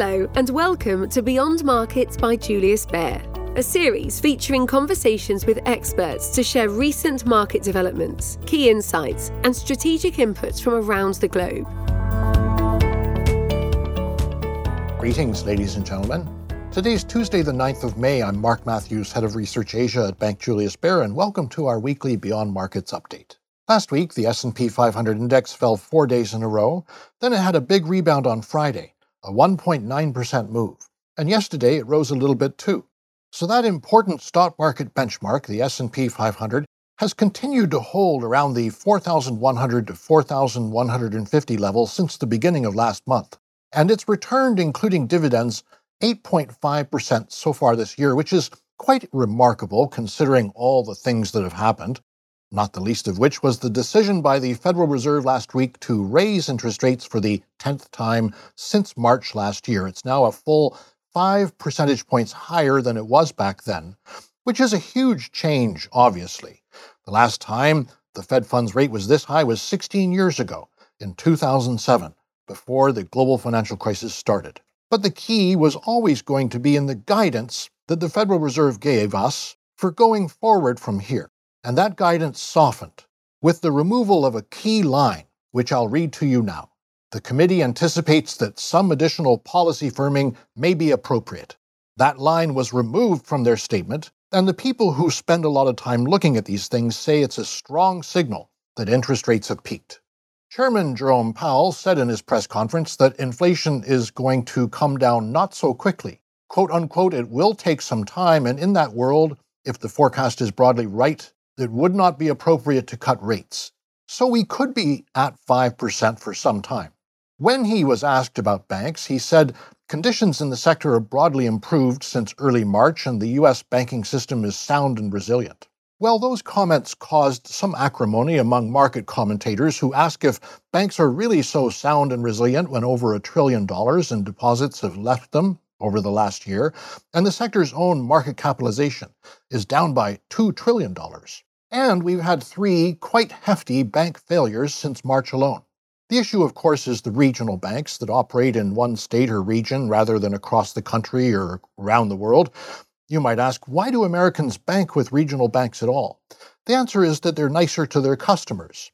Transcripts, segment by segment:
Hello, and welcome to Beyond Markets by Julius Baer, a series featuring conversations with experts to share recent market developments, key insights, and strategic inputs from around the globe. Greetings, ladies and gentlemen. Today is Tuesday, the 9th of May. I'm Mark Matthews, Head of Research Asia at Bank Julius Baer, and welcome to our weekly Beyond Markets update. Last week, the S&P 500 index fell 4 days in a row, then it had a big rebound on Friday a 1.9% move. And yesterday it rose a little bit too. So that important stock market benchmark, the S&P 500, has continued to hold around the 4,100 to 4,150 level since the beginning of last month. And it's returned, including dividends, 8.5% so far this year, which is quite remarkable considering all the things that have happened not the least of which was the decision by the Federal Reserve last week to raise interest rates for the 10th time since March last year. It's now a full five percentage points higher than it was back then, which is a huge change, obviously. The last time the Fed funds rate was this high was 16 years ago, in 2007, before the global financial crisis started. But the key was always going to be in the guidance that the Federal Reserve gave us for going forward from here and that guidance softened with the removal of a key line, which I'll read to you now. The committee anticipates that some additional policy firming may be appropriate. That line was removed from their statement, and the people who spend a lot of time looking at these things say it's a strong signal that interest rates have peaked. Chairman Jerome Powell said in his press conference that inflation is going to come down not so quickly. Quote unquote, it will take some time, and in that world, if the forecast is broadly right, it would not be appropriate to cut rates. So we could be at 5% for some time. When he was asked about banks, he said conditions in the sector are broadly improved since early March and the U.S. banking system is sound and resilient. Well, those comments caused some acrimony among market commentators who ask if banks are really so sound and resilient when over a trillion dollars in deposits have left them over the last year, and the sector's own market capitalization is down by $2 trillion. And we've had three quite hefty bank failures since March alone. The issue, of course, is the regional banks that operate in one state or region rather than across the country or around the world. You might ask, why do Americans bank with regional banks at all? The answer is that they're nicer to their customers.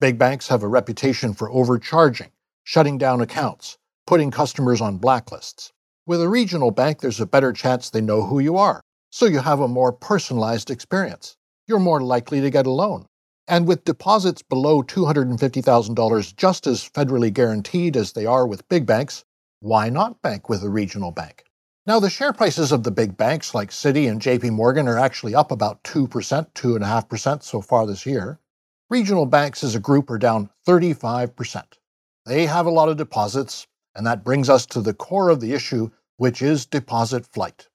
Big banks have a reputation for overcharging, shutting down accounts, putting customers on blacklists. With a regional bank, there's a better chance they know who you are, so you have a more personalized experience you're more likely to get a loan. And with deposits below $250,000 just as federally guaranteed as they are with big banks, why not bank with a regional bank? Now, the share prices of the big banks like Citi and JP Morgan are actually up about 2%, 2.5% so far this year. Regional banks as a group are down 35%. They have a lot of deposits, and that brings us to the core of the issue, which is deposit flight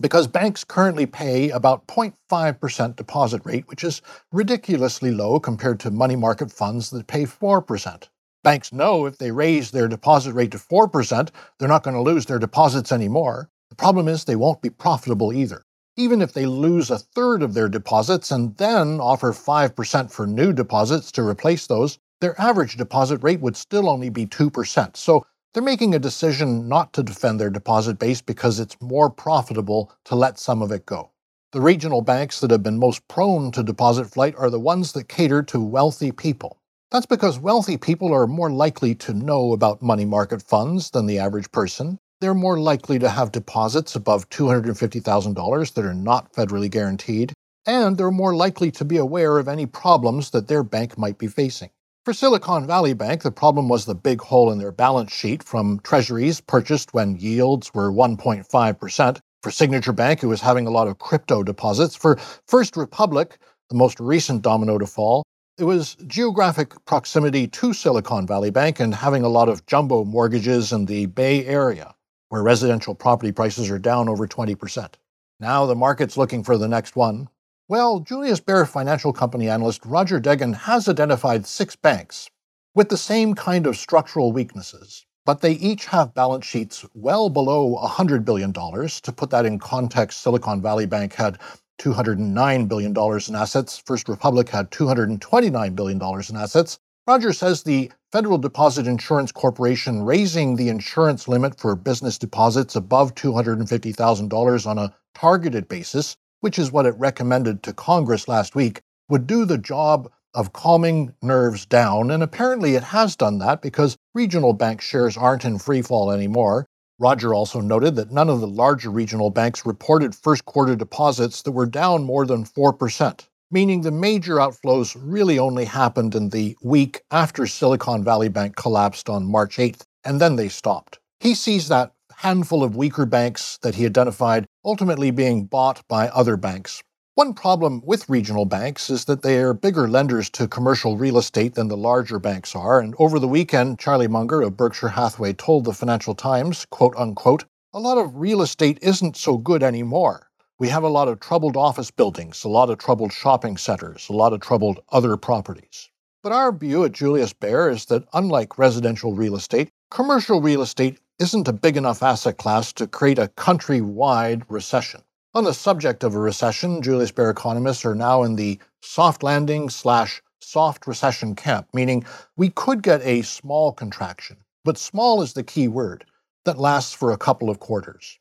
because banks currently pay about 0.5% deposit rate, which is ridiculously low compared to money market funds that pay 4%. Banks know if they raise their deposit rate to 4%, they're not going to lose their deposits anymore. The problem is they won't be profitable either. Even if they lose a third of their deposits and then offer 5% for new deposits to replace those, their average deposit rate would still only be 2%. So they're making a decision not to defend their deposit base because it's more profitable to let some of it go. The regional banks that have been most prone to deposit flight are the ones that cater to wealthy people. That's because wealthy people are more likely to know about money market funds than the average person. They're more likely to have deposits above $250,000 that are not federally guaranteed, and they're more likely to be aware of any problems that their bank might be facing. For Silicon Valley Bank, the problem was the big hole in their balance sheet from treasuries purchased when yields were 1.5%. For Signature Bank, it was having a lot of crypto deposits. For First Republic, the most recent domino to fall, it was geographic proximity to Silicon Valley Bank and having a lot of jumbo mortgages in the Bay Area, where residential property prices are down over 20%. Now the market's looking for the next one. Well, Julius Baer financial company analyst Roger Degen has identified six banks with the same kind of structural weaknesses, but they each have balance sheets well below $100 billion. To put that in context, Silicon Valley Bank had $209 billion in assets, First Republic had $229 billion in assets, Roger says the Federal Deposit Insurance Corporation raising the insurance limit for business deposits above $250,000 on a targeted basis, which is what it recommended to Congress last week, would do the job of calming nerves down, and apparently it has done that because regional bank shares aren't in free fall anymore. Roger also noted that none of the larger regional banks reported first quarter deposits that were down more than 4% meaning the major outflows really only happened in the week after Silicon Valley Bank collapsed on March 8th, and then they stopped. He sees that handful of weaker banks that he identified ultimately being bought by other banks. One problem with regional banks is that they are bigger lenders to commercial real estate than the larger banks are, and over the weekend, Charlie Munger of Berkshire Hathaway told the Financial Times, quote unquote, a lot of real estate isn't so good anymore. We have a lot of troubled office buildings, a lot of troubled shopping centers, a lot of troubled other properties. But our view at Julius Baer is that unlike residential real estate, commercial real estate isn't a big enough asset class to create a countrywide recession. On the subject of a recession, Julius Baer economists are now in the soft landing slash soft recession camp, meaning we could get a small contraction, but small is the key word, that lasts for a couple of quarters.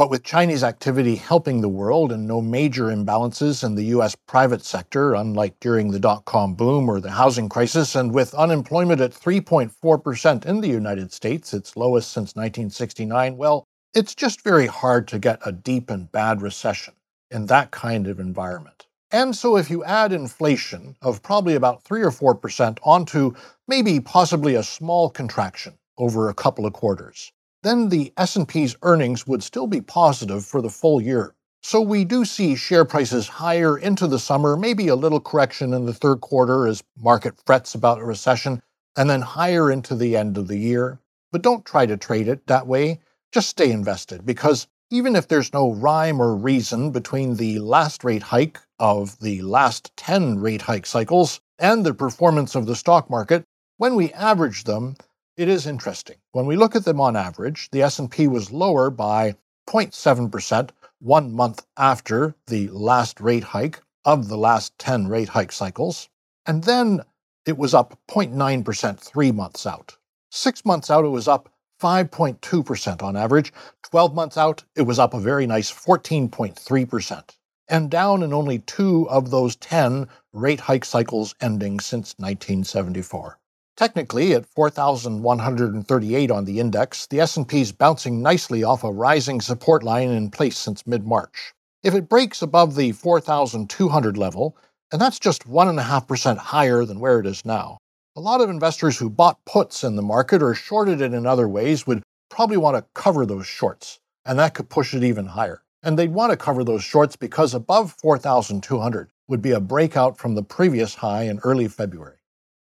But with Chinese activity helping the world and no major imbalances in the US private sector, unlike during the dot com boom or the housing crisis, and with unemployment at 3.4% in the United States, its lowest since 1969, well, it's just very hard to get a deep and bad recession in that kind of environment. And so if you add inflation of probably about 3 or 4% onto maybe possibly a small contraction over a couple of quarters, then the S&P's earnings would still be positive for the full year. So we do see share prices higher into the summer, maybe a little correction in the third quarter as market frets about a recession, and then higher into the end of the year. But don't try to trade it that way. Just stay invested because even if there's no rhyme or reason between the last rate hike of the last 10 rate hike cycles and the performance of the stock market, when we average them, it is interesting. When we look at them on average, the S&P was lower by 0.7% one month after the last rate hike of the last 10 rate hike cycles, and then it was up 0.9% 3 months out. 6 months out it was up 5.2% on average. 12 months out it was up a very nice 14.3% and down in only 2 of those 10 rate hike cycles ending since 1974. Technically, at 4,138 on the index, the S&P is bouncing nicely off a rising support line in place since mid-March. If it breaks above the 4,200 level, and that's just 1.5% higher than where it is now, a lot of investors who bought puts in the market or shorted it in other ways would probably want to cover those shorts, and that could push it even higher. And they'd want to cover those shorts because above 4,200 would be a breakout from the previous high in early February.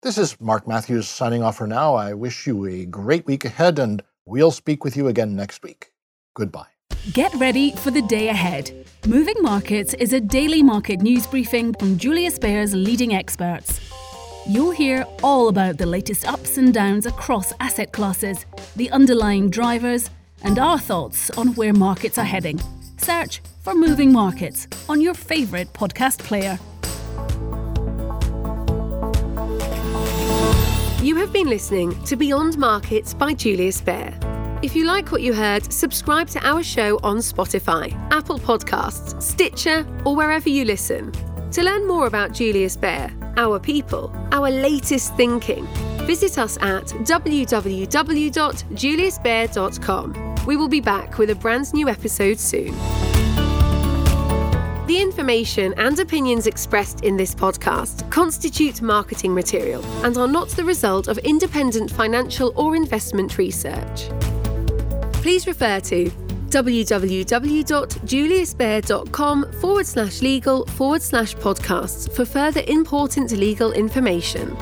This is Mark Matthews signing off for now. I wish you a great week ahead, and we'll speak with you again next week. Goodbye. Get ready for the day ahead. Moving Markets is a daily market news briefing from Julius Baer's leading experts. You'll hear all about the latest ups and downs across asset classes, the underlying drivers, and our thoughts on where markets are heading. Search for Moving Markets on your favourite podcast player. You have been listening to Beyond Markets by Julius Baer. If you like what you heard, subscribe to our show on Spotify, Apple Podcasts, Stitcher, or wherever you listen. To learn more about Julius Baer, our people, our latest thinking, visit us at www.juliusbaer.com. We will be back with a brand new episode soon. The information and opinions expressed in this podcast constitute marketing material and are not the result of independent financial or investment research. Please refer to www.juliusbaer.com forward slash legal forward slash podcasts for further important legal information.